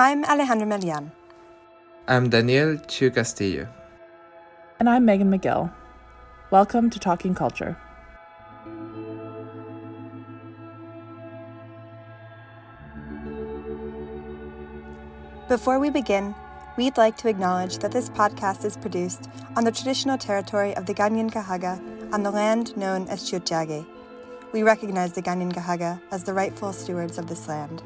I'm Alejandra Melian. I'm Daniel Chu Castillo. And I'm Megan McGill. Welcome to Talking Culture. Before we begin, we'd like to acknowledge that this podcast is produced on the traditional territory of the Kanien'kehá:ka on the land known as Tiohtià:ke. We recognize the Kanien'kehá:ka as the rightful stewards of this land.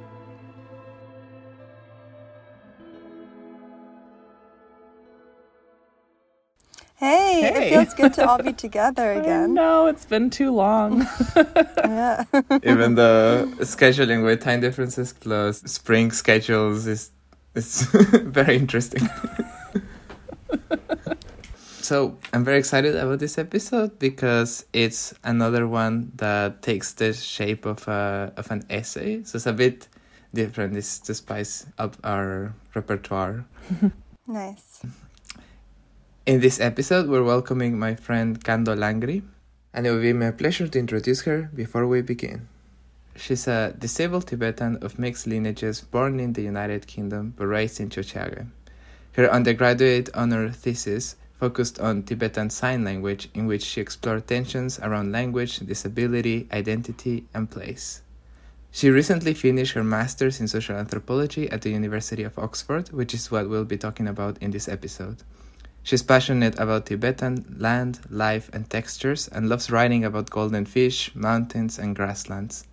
It feels good to all be together again. No, it's been too long. Yeah. Even the scheduling with time differences plus spring schedules is is very interesting. so I'm very excited about this episode because it's another one that takes the shape of a of an essay. So it's a bit different. It's to spice up our repertoire. nice. In this episode, we're welcoming my friend Khando Langri, and it will be my pleasure to introduce her before we begin. She's a disabled Tibetan of mixed lineages born in the United Kingdom but raised in Tiohtià:ke. Her undergraduate honor thesis focused on Tibetan Sign Language, in which she explored tensions around language, disability, identity, and place. She recently finished her master's in social anthropology at the University of Oxford, which is what we'll be talking about in this episode. She's passionate about Tibetan land, life, and textures, and loves writing about golden fish, mountains, and grasslands.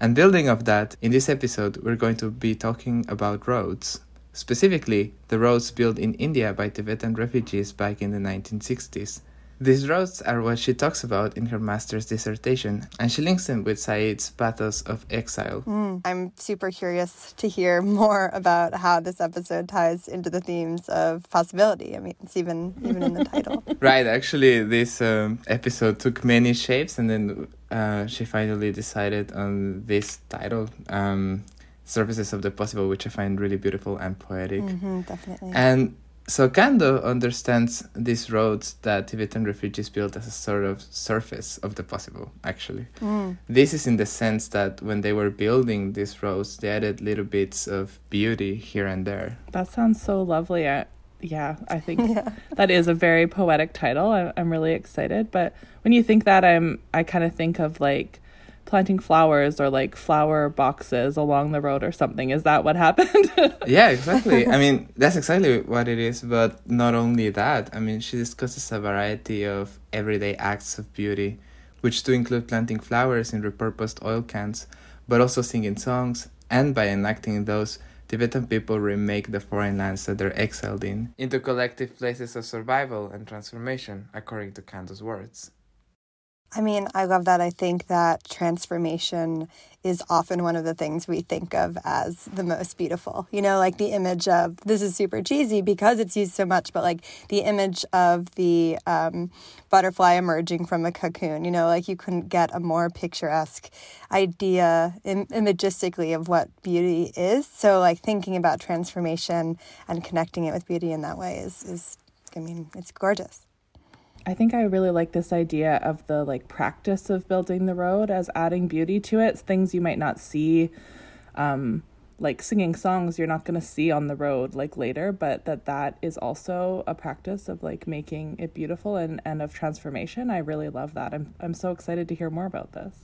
And building off that, in this episode, we're going to be talking about roads. Specifically, the roads built in India by Tibetan refugees back in the 1960s. These roads are what she talks about in her master's dissertation, and she links them with Said's Pathos of Exile. Mm, I'm super curious to hear more about how this episode ties into the themes of possibility. I mean, it's even even in the title. right actually this um, episode took many shapes and then uh, she finally decided on this title um, surfaces of the possible which i find really beautiful and poetic hmm definitely. and so khando understands these roads that tibetan refugees built as a sort of surface of the possible actually Mm, this is in the sense that when they were building these roads they added little bits of beauty here and there that sounds so lovely. I, yeah, I think yeah. that is a very poetic title. I, I'm really excited. But when you think that, I'm I kind of think of like planting flowers or like flower boxes along the road or something. Is that what happened? yeah, exactly. I mean, that's exactly what it is. But not only that, I mean, she discusses a variety of everyday acts of beauty, which do include planting flowers in repurposed oil cans, but also singing songs, and by enacting those, Tibetan people remake the foreign lands that they're exiled in into collective places of survival and transformation, according to Khando's words. I mean, I love that. I think that transformation is often one of the things we think of as the most beautiful. You know, like the image of this is super cheesy because it's used so much, but like the image of the um, butterfly emerging from a cocoon. You know, like you couldn't get a more picturesque idea Im- imagistically of what beauty is. So, like thinking about transformation and connecting it with beauty in that way is is, I mean, it's gorgeous. I think I really like this idea of the like practice of building the road as adding beauty to it. Things you might not see, um, like singing songs you're not going to see on the road like later, but that that is also a practice of like making it beautiful and and of transformation. I really love that. I'm I'm so excited to hear more about this.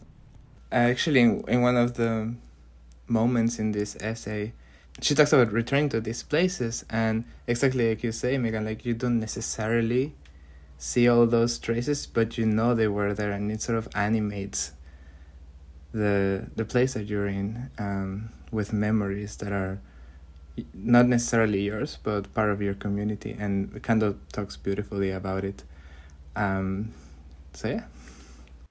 Actually, in, in one of the moments in this essay, she talks about returning to these places, and exactly like you say, Megan, like you don't necessarily see all those traces, but you know they were there, and it sort of animates the the place that you're in um, with memories that are not necessarily yours, but part of your community. And kind of talks beautifully about it. Um, so yeah.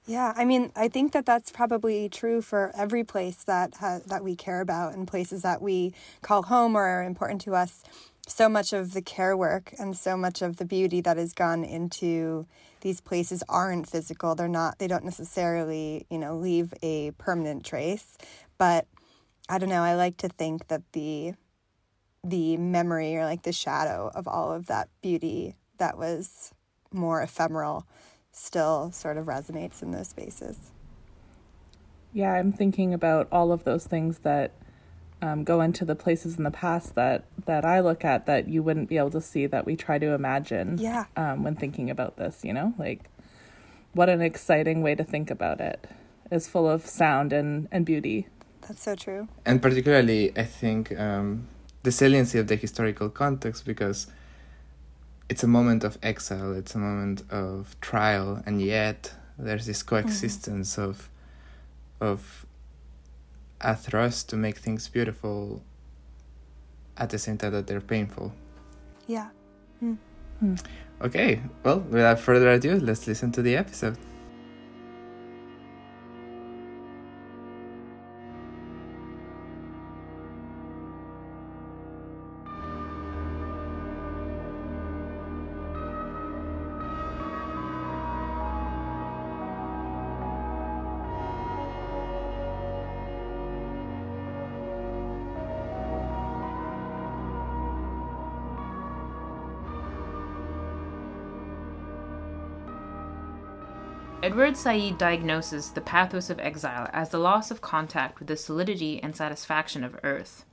Yeah, I mean, I think that that's probably true for every place that ha- that we care about and places that we call home or are important to us. So much of the care work and so much of the beauty that has gone into these places aren't physical. They're not. They don't necessarily, you know, leave a permanent trace. But I don't know. I like to think that the the memory or like the shadow of all of that beauty that was more ephemeral still sort of resonates in those spaces. Yeah, I'm thinking about all of those things that um, go into the places in the past that that I look at that you wouldn't be able to see that we try to imagine. Yeah. Um, when thinking about this, you know, like what an exciting way to think about it. Is full of sound and and beauty. That's so true. And particularly, I think um, the saliency of the historical context because it's a moment of exile, it's a moment of trial, and yet there's this coexistence mm-hmm. of of a thrust to make things beautiful at the same time that they're painful. Yeah. Mm. Okay, well, without further ado, let's listen to the episode. Edward Said diagnoses the pathos of exile as the loss of contact with the solidity and satisfaction of earth.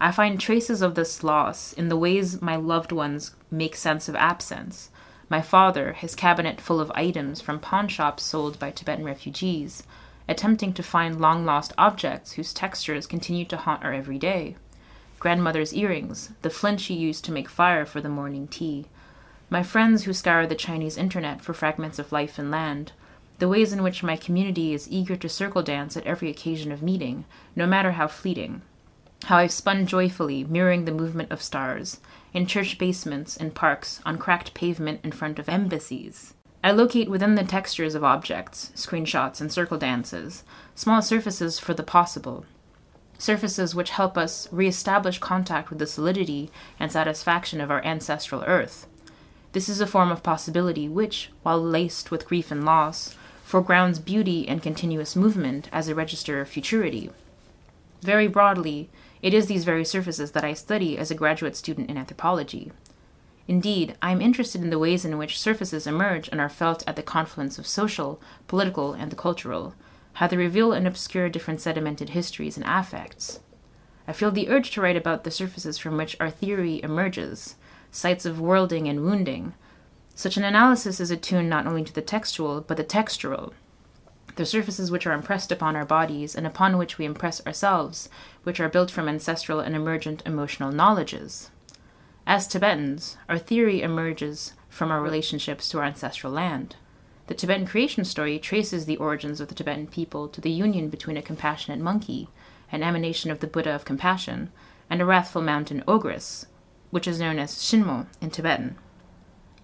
I find traces of this loss in the ways my loved ones make sense of absence. My father, his cabinet full of items from pawn shops sold by Tibetan refugees, attempting to find long lost objects whose textures continue to haunt our every day. Grandmother's earrings, the flint she used to make fire for the morning tea. My friends who scour the Chinese internet for fragments of life and land, the ways in which my community is eager to circle dance at every occasion of meeting, no matter how fleeting. How I've spun joyfully, mirroring the movement of stars, in church basements, in parks, on cracked pavement in front of embassies. I locate within the textures of objects, screenshots, and circle dances, small surfaces for the possible, surfaces which help us re-establish contact with the solidity and satisfaction of our ancestral earth. This is a form of possibility which, while laced with grief and loss, foregrounds beauty and continuous movement as a register of futurity. Very broadly, it is these very surfaces that I study as a graduate student in anthropology. Indeed, I am interested in the ways in which surfaces emerge and are felt at the confluence of social, political, and the cultural, how they reveal and obscure different sedimented histories and affects. I feel the urge to write about the surfaces from which our theory emerges, sites of worlding and wounding, such an analysis is attuned not only to the textual, but the textural, the surfaces which are impressed upon our bodies and upon which we impress ourselves, which are built from ancestral and emergent emotional knowledges. As Tibetans, our theory emerges from our relationships to our ancestral land. The Tibetan creation story traces the origins of the Tibetan people to the union between a compassionate monkey, an emanation of the Buddha of compassion, and a wrathful mountain ogress, which is known as Shinmo in Tibetan.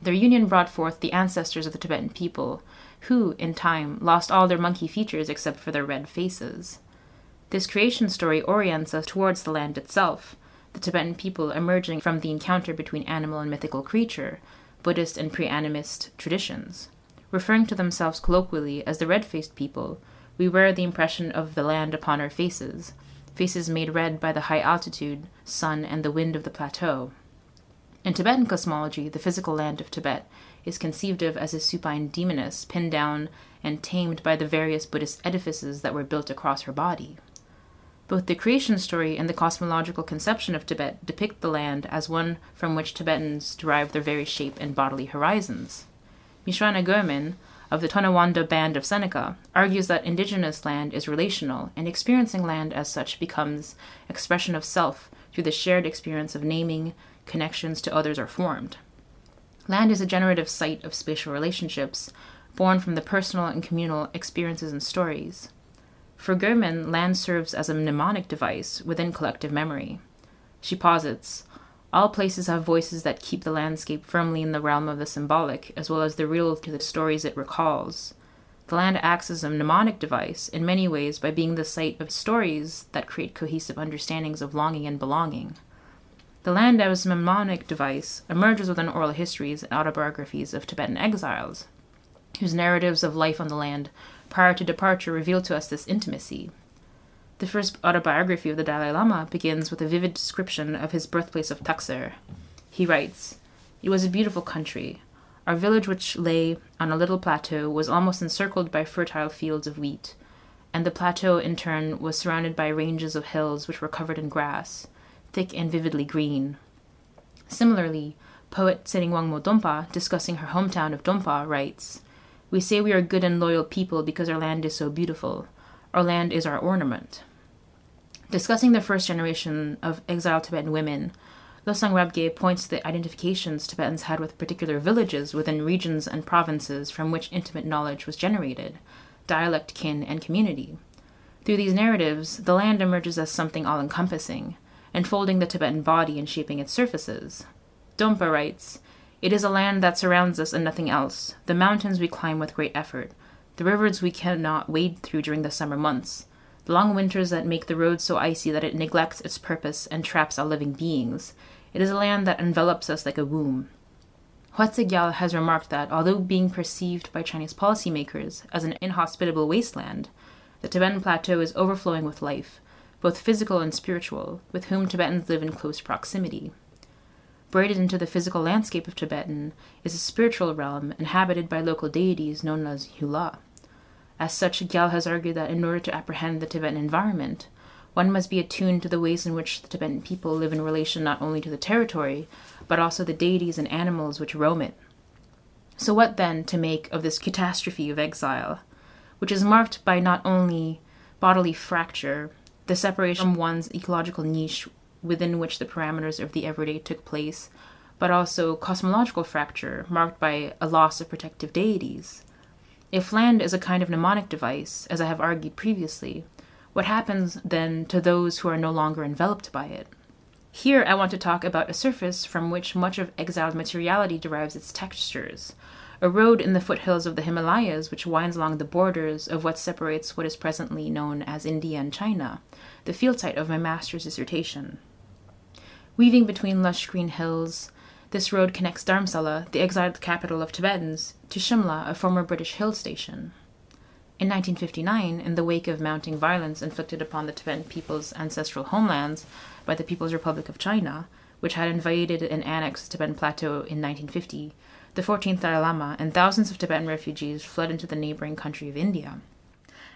Their union brought forth the ancestors of the Tibetan people, who, in time, lost all their monkey features except for their red faces. This creation story orients us towards the land itself, the Tibetan people emerging from the encounter between animal and mythical creature, Buddhist and pre animist traditions. Referring to themselves colloquially as the red faced people, we wear the impression of the land upon our faces, faces made red by the high altitude, sun, and the wind of the plateau. In Tibetan cosmology, the physical land of Tibet is conceived of as a supine demoness pinned down and tamed by the various Buddhist edifices that were built across her body. Both the creation story and the cosmological conception of Tibet depict the land as one from which Tibetans derive their very shape and bodily horizons. Mishuana Goeman, of the Tonawanda band of Seneca, argues that indigenous land is relational, and experiencing land as such becomes expression of self through the shared experience of naming, connections to others are formed. Land is a generative site of spatial relationships, born from the personal and communal experiences and stories. For Goeman, land serves as a mnemonic device within collective memory. She posits all places have voices that keep the landscape firmly in the realm of the symbolic, as well as the real to the stories it recalls. The land acts as a mnemonic device in many ways by being the site of stories that create cohesive understandings of longing and belonging. The land as a mnemonic device emerges within oral histories and autobiographies of Tibetan exiles, whose narratives of life on the land prior to departure reveal to us this intimacy. The first autobiography of the Dalai Lama begins with a vivid description of his birthplace of Taktser. He writes, It was a beautiful country. Our village, which lay on a little plateau, was almost encircled by fertile fields of wheat. and the plateau in turn was surrounded by ranges of hills which were covered in grass, thick and vividly green. Similarly, poet Tsering Wangmo Dhompa, discussing her hometown of Dhompa, writes, We say we are good and loyal people because our land is so beautiful. Our land is our ornament. Discussing the first generation of exiled Tibetan women, Losang Rabgey points to the identifications Tibetans had with particular villages within regions and provinces from which intimate knowledge was generated, dialect, kin, and community. Through these narratives, the land emerges as something all encompassing, enfolding the Tibetan body and shaping its surfaces. Dhompa writes, It is a land that surrounds us and nothing else. The mountains we climb with great effort, the rivers we cannot wade through during the summer months, the long winters that make the road so icy that it neglects its purpose and traps all living beings. It is a land that envelops us like a womb. Huatse Gyal has remarked that, although being perceived by Chinese policymakers as an inhospitable wasteland, the Tibetan plateau is overflowing with life, both physical and spiritual, with whom Tibetans live in close proximity. Braided into the physical landscape of Tibetan is a spiritual realm inhabited by local deities known as Hula. As such, Gyal has argued that in order to apprehend the Tibetan environment, one must be attuned to the ways in which the Tibetan people live in relation not only to the territory, but also the deities and animals which roam it. So, what then to make of this catastrophe of exile, which is marked by not only bodily fracture, the separation from one's ecological niche within which the parameters of the everyday took place, but also cosmological fracture marked by a loss of protective deities? If land is a kind of mnemonic device, as I have argued previously, what happens then to those who are no longer enveloped by it? Here I want to talk about a surface from which much of exiled materiality derives its textures, a road in the foothills of the Himalayas which winds along the borders of what separates what is presently known as India and China, the field site of my master's dissertation. Weaving between lush green hills, this road connects Dharamsala, the exiled capital of Tibetans, to Shimla, a former British hill station. In 1959, in the wake of mounting violence inflicted upon the Tibetan people's ancestral homelands by the People's Republic of China, which had invaded and annexed the Tibetan Plateau in 1950, the 14th Dalai Lama and thousands of Tibetan refugees fled into the neighboring country of India.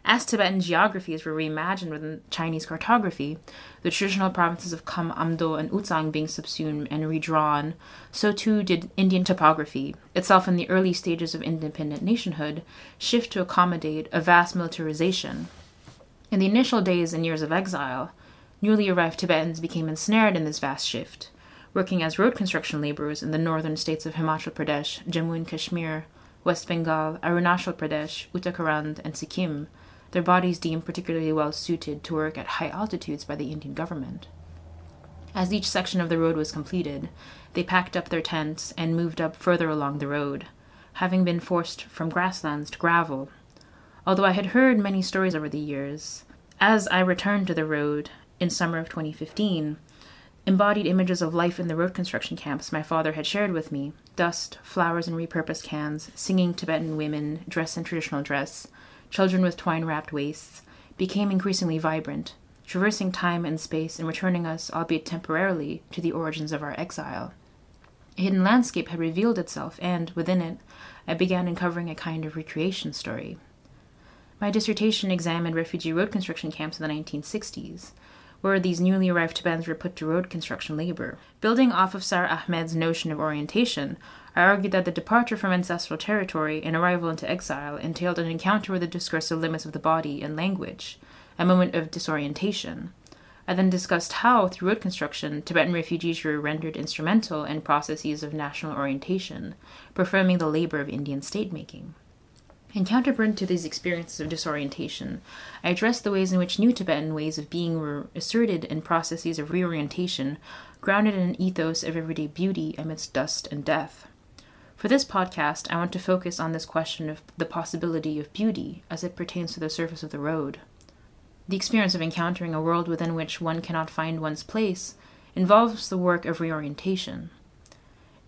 As Tibetan geographies were reimagined within Chinese cartography, the traditional provinces of Kham, Amdo, and U-Tsang being subsumed and redrawn, so too did Indian topography, itself in the early stages of independent nationhood, shift to accommodate a vast militarization. In the initial days and years of exile, newly arrived Tibetans became ensnared in this vast shift, working as road construction laborers in the northern states of Himachal Pradesh, Jammu and Kashmir, West Bengal, Arunachal Pradesh, Uttarakhand, and Sikkim their bodies deemed particularly well suited to work at high altitudes by the Indian government. As each section of the road was completed, they packed up their tents and moved up further along the road, having been forced from grasslands to gravel. Although I had heard many stories over the years, as I returned to the road in summer of 2015, embodied images of life in the road construction camps my father had shared with me dust, flowers in repurposed cans, singing Tibetan women dressed in traditional dress, children with twine wrapped waists, became increasingly vibrant, traversing time and space and returning us, albeit temporarily, to the origins of our exile. A hidden landscape had revealed itself, and, within it, I began uncovering a kind of recreation story. My dissertation examined refugee road construction camps in the 1960s, where these newly arrived Tibetans were put to road construction labor. Building off of Sara Ahmed's notion of orientation, I argued that the departure from ancestral territory and arrival into exile entailed an encounter with the discursive limits of the body and language, a moment of disorientation. I then discussed how, through road construction, Tibetan refugees were rendered instrumental in processes of national orientation, performing the labor of Indian state making. In counterpoint to these experiences of disorientation, I addressed the ways in which new Tibetan ways of being were asserted in processes of reorientation grounded in an ethos of everyday beauty amidst dust and death. For this podcast, I want to focus on this question of the possibility of beauty as it pertains to the surface of the road. The experience of encountering a world within which one cannot find one's place involves the work of reorientation.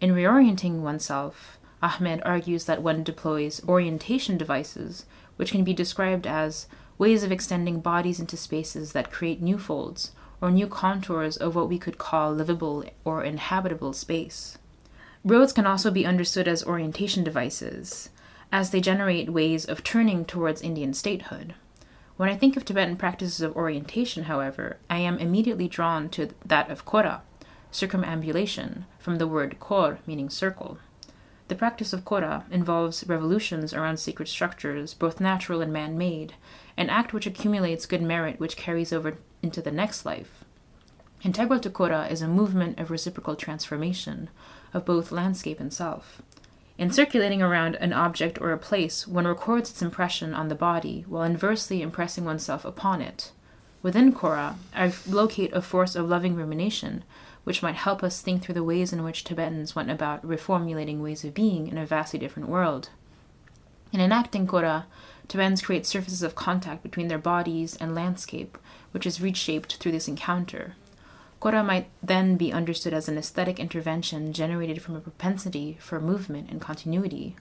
In reorienting oneself, Ahmed argues that one deploys orientation devices, which can be described as ways of extending bodies into spaces that create new folds or new contours of what we could call livable or inhabitable space. Roads can also be understood as orientation devices, as they generate ways of turning towards Indian statehood. When I think of Tibetan practices of orientation, however, I am immediately drawn to that of kora, circumambulation, from the word kor, meaning circle. The practice of kora involves revolutions around sacred structures, both natural and man made, an act which accumulates good merit which carries over into the next life. Integral to kora is a movement of reciprocal transformation of both landscape and self. In circulating around an object or a place, one records its impression on the body while inversely impressing oneself upon it. Within kora, I locate a force of loving rumination, which might help us think through the ways in which Tibetans went about reformulating ways of being in a vastly different world. In enacting kora, Tibetans create surfaces of contact between their bodies and landscape, which is reshaped through this encounter. Kora might then be understood as an aesthetic intervention generated from a propensity for movement and continuity.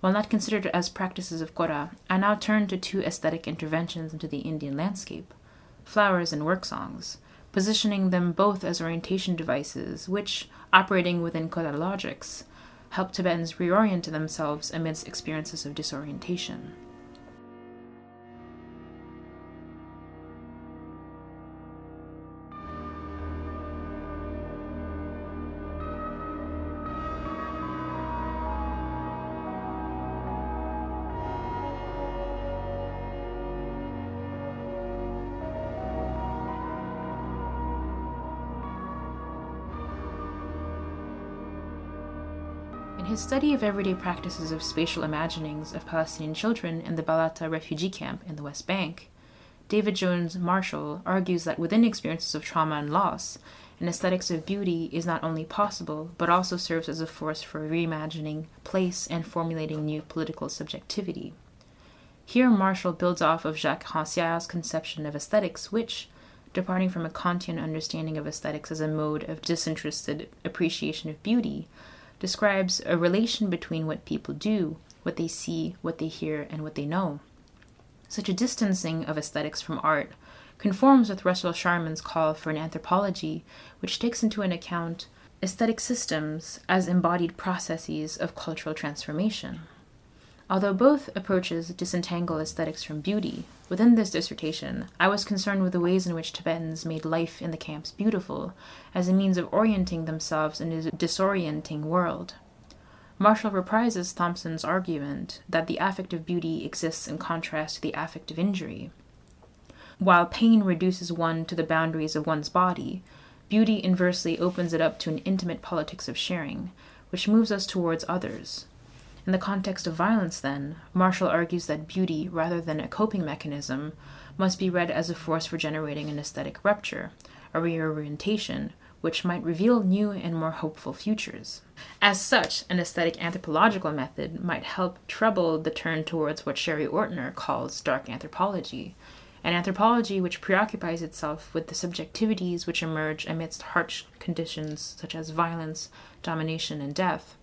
While not considered as practices of Kora, I now turn to two aesthetic interventions into the Indian landscape flowers and work songs, positioning them both as orientation devices, which, operating within Kora logics, help Tibetans reorient themselves amidst experiences of disorientation. Study of everyday practices of spatial imaginings of Palestinian children in the Balata refugee camp in the West Bank, David Jones Marshall argues that within experiences of trauma and loss, an aesthetics of beauty is not only possible, but also serves as a force for reimagining place and formulating new political subjectivity. Here, Marshall builds off of Jacques Rancière's conception of aesthetics, which, departing from a Kantian understanding of aesthetics as a mode of disinterested appreciation of beauty, describes a relation between what people do, what they see, what they hear, and what they know. Such a distancing of aesthetics from art conforms with Russell Sharman's call for an anthropology which takes into an account aesthetic systems as embodied processes of cultural transformation. Although both approaches disentangle aesthetics from beauty, within this dissertation, I was concerned with the ways in which Tibetans made life in the camps beautiful as a means of orienting themselves in a disorienting world. Marshall reprises Thompson's argument that the affect of beauty exists in contrast to the affect of injury. While pain reduces one to the boundaries of one's body, beauty inversely opens it up to an intimate politics of sharing, which moves us towards others, in the context of violence, then, Marshall argues that beauty, rather than a coping mechanism, must be read as a force for generating an aesthetic rupture, a reorientation, which might reveal new and more hopeful futures. As such, an aesthetic anthropological method might help trouble the turn towards what Sherry Ortner calls dark anthropology, an anthropology which preoccupies itself with the subjectivities which emerge amidst harsh conditions such as violence, domination, and death,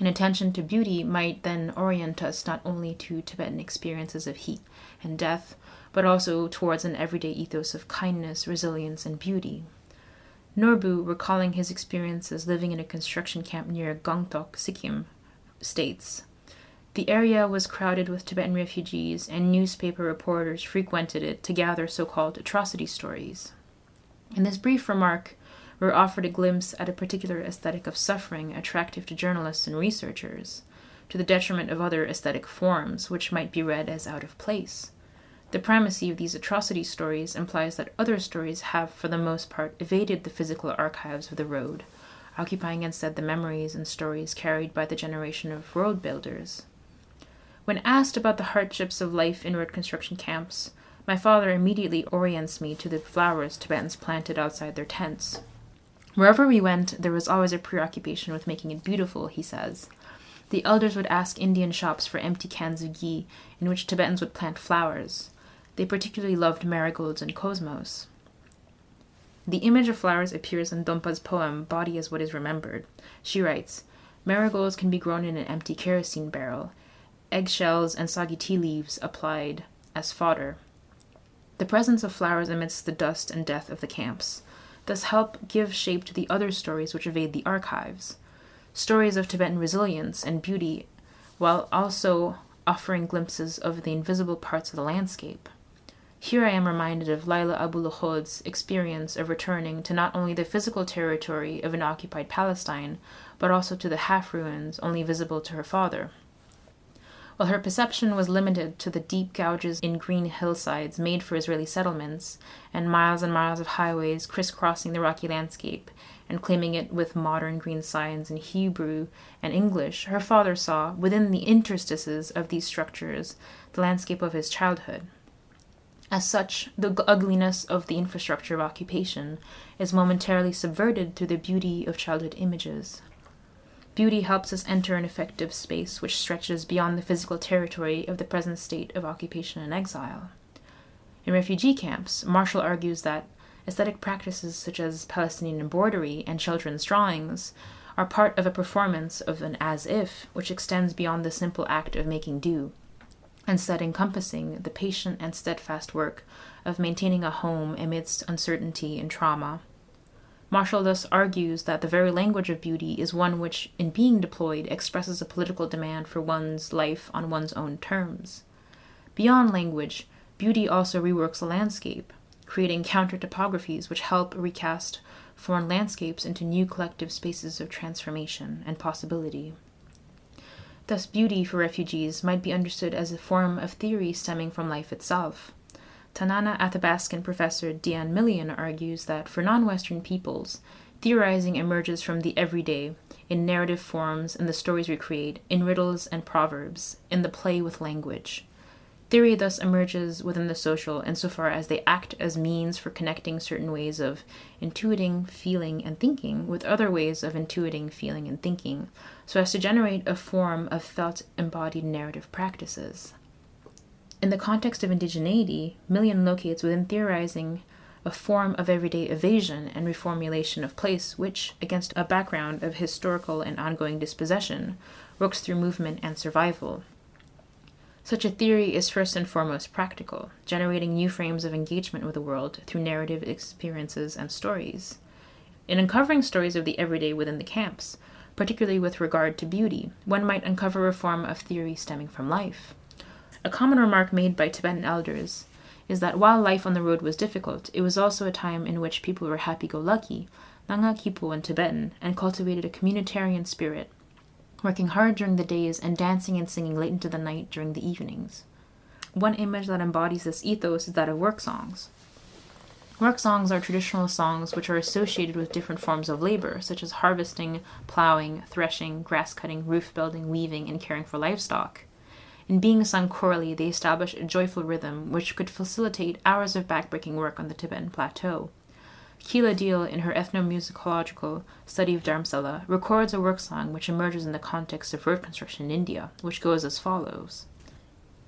an attention to beauty might then orient us not only to Tibetan experiences of heat and death, but also towards an everyday ethos of kindness, resilience, and beauty. Norbu, recalling his experiences living in a construction camp near Gangtok, Sikkim, states The area was crowded with Tibetan refugees, and newspaper reporters frequented it to gather so called atrocity stories. In this brief remark, we're offered a glimpse at a particular aesthetic of suffering attractive to journalists and researchers, to the detriment of other aesthetic forms which might be read as out of place. The primacy of these atrocity stories implies that other stories have, for the most part, evaded the physical archives of the road, occupying instead the memories and stories carried by the generation of road builders. When asked about the hardships of life in road construction camps, my father immediately orients me to the flowers Tibetans planted outside their tents. Wherever we went, there was always a preoccupation with making it beautiful, he says. The elders would ask Indian shops for empty cans of ghee, in which Tibetans would plant flowers. They particularly loved marigolds and cosmos. The image of flowers appears in Dhompa's poem Body is What is Remembered. She writes Marigolds can be grown in an empty kerosene barrel, eggshells and soggy tea leaves applied as fodder. The presence of flowers amidst the dust and death of the camps thus help give shape to the other stories which evade the archives stories of Tibetan resilience and beauty, while also offering glimpses of the invisible parts of the landscape. Here I am reminded of Lila Abu Lughod's experience of returning to not only the physical territory of an occupied Palestine, but also to the half ruins only visible to her father. While her perception was limited to the deep gouges in green hillsides made for Israeli settlements, and miles and miles of highways crisscrossing the rocky landscape and claiming it with modern green signs in Hebrew and English, her father saw, within the interstices of these structures, the landscape of his childhood. As such, the ugliness of the infrastructure of occupation is momentarily subverted through the beauty of childhood images. Beauty helps us enter an affective space which stretches beyond the physical territory of the present state of occupation and exile. In refugee camps, Marshall argues that aesthetic practices such as Palestinian embroidery and children's drawings are part of a performance of an as if, which extends beyond the simple act of making do, instead encompassing the patient and steadfast work of maintaining a home amidst uncertainty and trauma. Marshall thus argues that the very language of beauty is one which, in being deployed, expresses a political demand for one's life on one's own terms. Beyond language, beauty also reworks the landscape, creating counter topographies which help recast foreign landscapes into new collective spaces of transformation and possibility. Thus, beauty for refugees might be understood as a form of theory stemming from life itself. Tanana Athabaskan professor Dian Million argues that for non Western peoples, theorizing emerges from the everyday, in narrative forms in the stories we create, in riddles and proverbs, in the play with language. Theory thus emerges within the social insofar as they act as means for connecting certain ways of intuiting, feeling, and thinking with other ways of intuiting, feeling, and thinking, so as to generate a form of felt embodied narrative practices. In the context of indigeneity, Million locates within theorizing a form of everyday evasion and reformulation of place which, against a background of historical and ongoing dispossession, works through movement and survival. Such a theory is first and foremost practical, generating new frames of engagement with the world through narrative experiences and stories. In uncovering stories of the everyday within the camps, particularly with regard to beauty, one might uncover a form of theory stemming from life. A common remark made by Tibetan elders is that while life on the road was difficult, it was also a time in which people were happy go lucky, Nanga Kipo in Tibetan, and cultivated a communitarian spirit, working hard during the days and dancing and singing late into the night during the evenings. One image that embodies this ethos is that of work songs. Work songs are traditional songs which are associated with different forms of labor, such as harvesting, plowing, threshing, grass cutting, roof building, weaving, and caring for livestock. In being sung chorally, they establish a joyful rhythm which could facilitate hours of backbreaking work on the Tibetan plateau. Keila Diehl, in her ethnomusicological study of Dharamsala, records a work song which emerges in the context of road construction in India, which goes as follows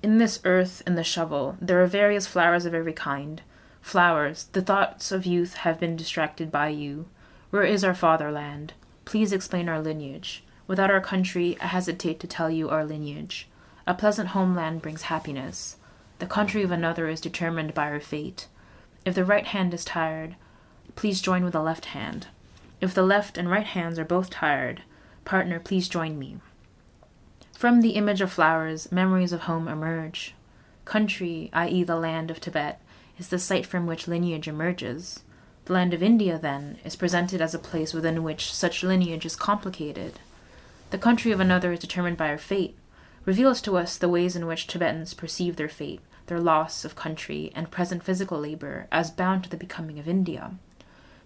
In this earth and the shovel, there are various flowers of every kind. Flowers, the thoughts of youth have been distracted by you. Where is our fatherland? Please explain our lineage. Without our country, I hesitate to tell you our lineage. A pleasant homeland brings happiness. The country of another is determined by our fate. If the right hand is tired, please join with the left hand. If the left and right hands are both tired, partner, please join me. From the image of flowers, memories of home emerge. Country, i.e., the land of Tibet, is the site from which lineage emerges. The land of India, then, is presented as a place within which such lineage is complicated. The country of another is determined by our fate, reveals to us the ways in which Tibetans perceive their fate, their loss of country, and present physical labor as bound to the becoming of India.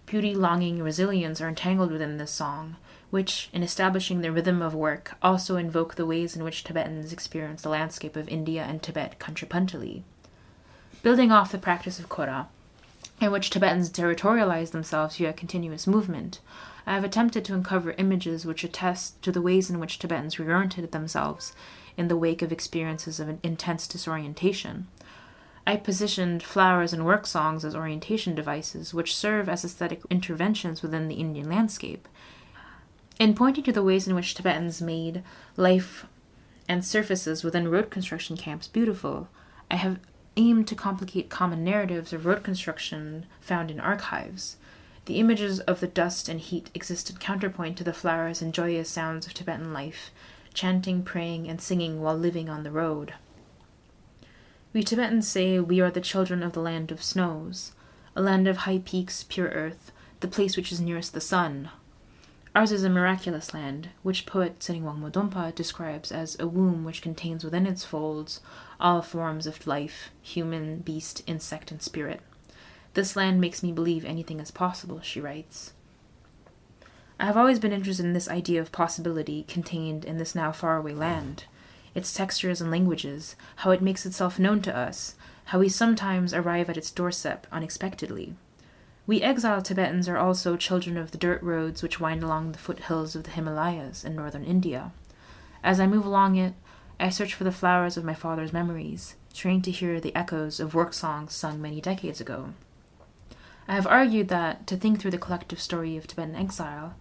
Beauty, longing, and resilience are entangled within this song, which, in establishing the rhythm of work, also invoke the ways in which Tibetans experience the landscape of India and Tibet contrapuntally. Building off the practice of Kora, in which Tibetans territorialize themselves via continuous movement, I have attempted to uncover images which attest to the ways in which Tibetans reoriented themselves in the wake of experiences of intense disorientation. I positioned flowers and work songs as orientation devices, which serve as aesthetic interventions within the Indian landscape. In pointing to the ways in which Tibetans made life and surfaces within road construction camps beautiful, I have aimed to complicate common narratives of road construction found in archives. The images of the dust and heat exist in counterpoint to the flowers and joyous sounds of Tibetan life, chanting, praying, and singing while living on the road. We Tibetans say we are the children of the land of snows, a land of high peaks, pure earth, the place which is nearest the sun. Ours is a miraculous land, which poet Tsering Wangmo describes as a womb which contains within its folds all forms of life, human, beast, insect, and spirit. This land makes me believe anything is possible, she writes. I have always been interested in this idea of possibility contained in this now faraway land, its textures and languages, how it makes itself known to us, how we sometimes arrive at its doorstep unexpectedly. We exiled Tibetans are also children of the dirt roads which wind along the foothills of the Himalayas in northern India. As I move along it, I search for the flowers of my father's memories, trained to hear the echoes of work songs sung many decades ago. I have argued that, to think through the collective story of Tibetan exile,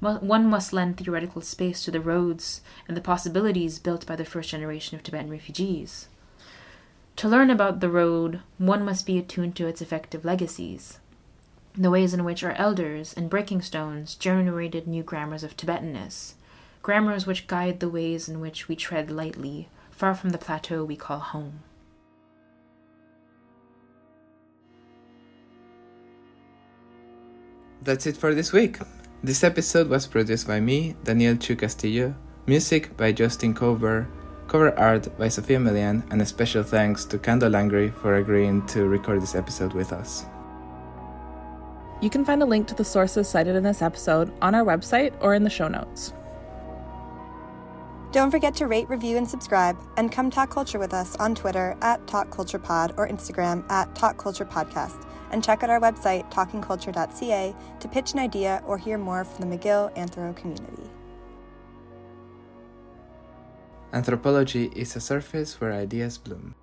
one must lend theoretical space to the roads and the possibilities built by the first generation of Tibetan refugees. To learn about the road, one must be attuned to its affective legacies the ways in which our elders and breaking stones generated new grammars of Tibetanness, grammars which guide the ways in which we tread lightly, far from the plateau we call home. That's it for this week. This episode was produced by me, Daniel Chu Castillo, music by Justin Cover, cover art by Sophia Melian, and a special thanks to Khando Langri for agreeing to record this episode with us. You can find a link to the sources cited in this episode on our website or in the show notes. Don't forget to rate, review, and subscribe, and come talk culture with us on Twitter at TalkCulturePod or Instagram at TalkCulturePodcast, and check out our website, talkingculture.ca, to pitch an idea or hear more from the McGill Anthro community. Anthropology is a surface where ideas bloom.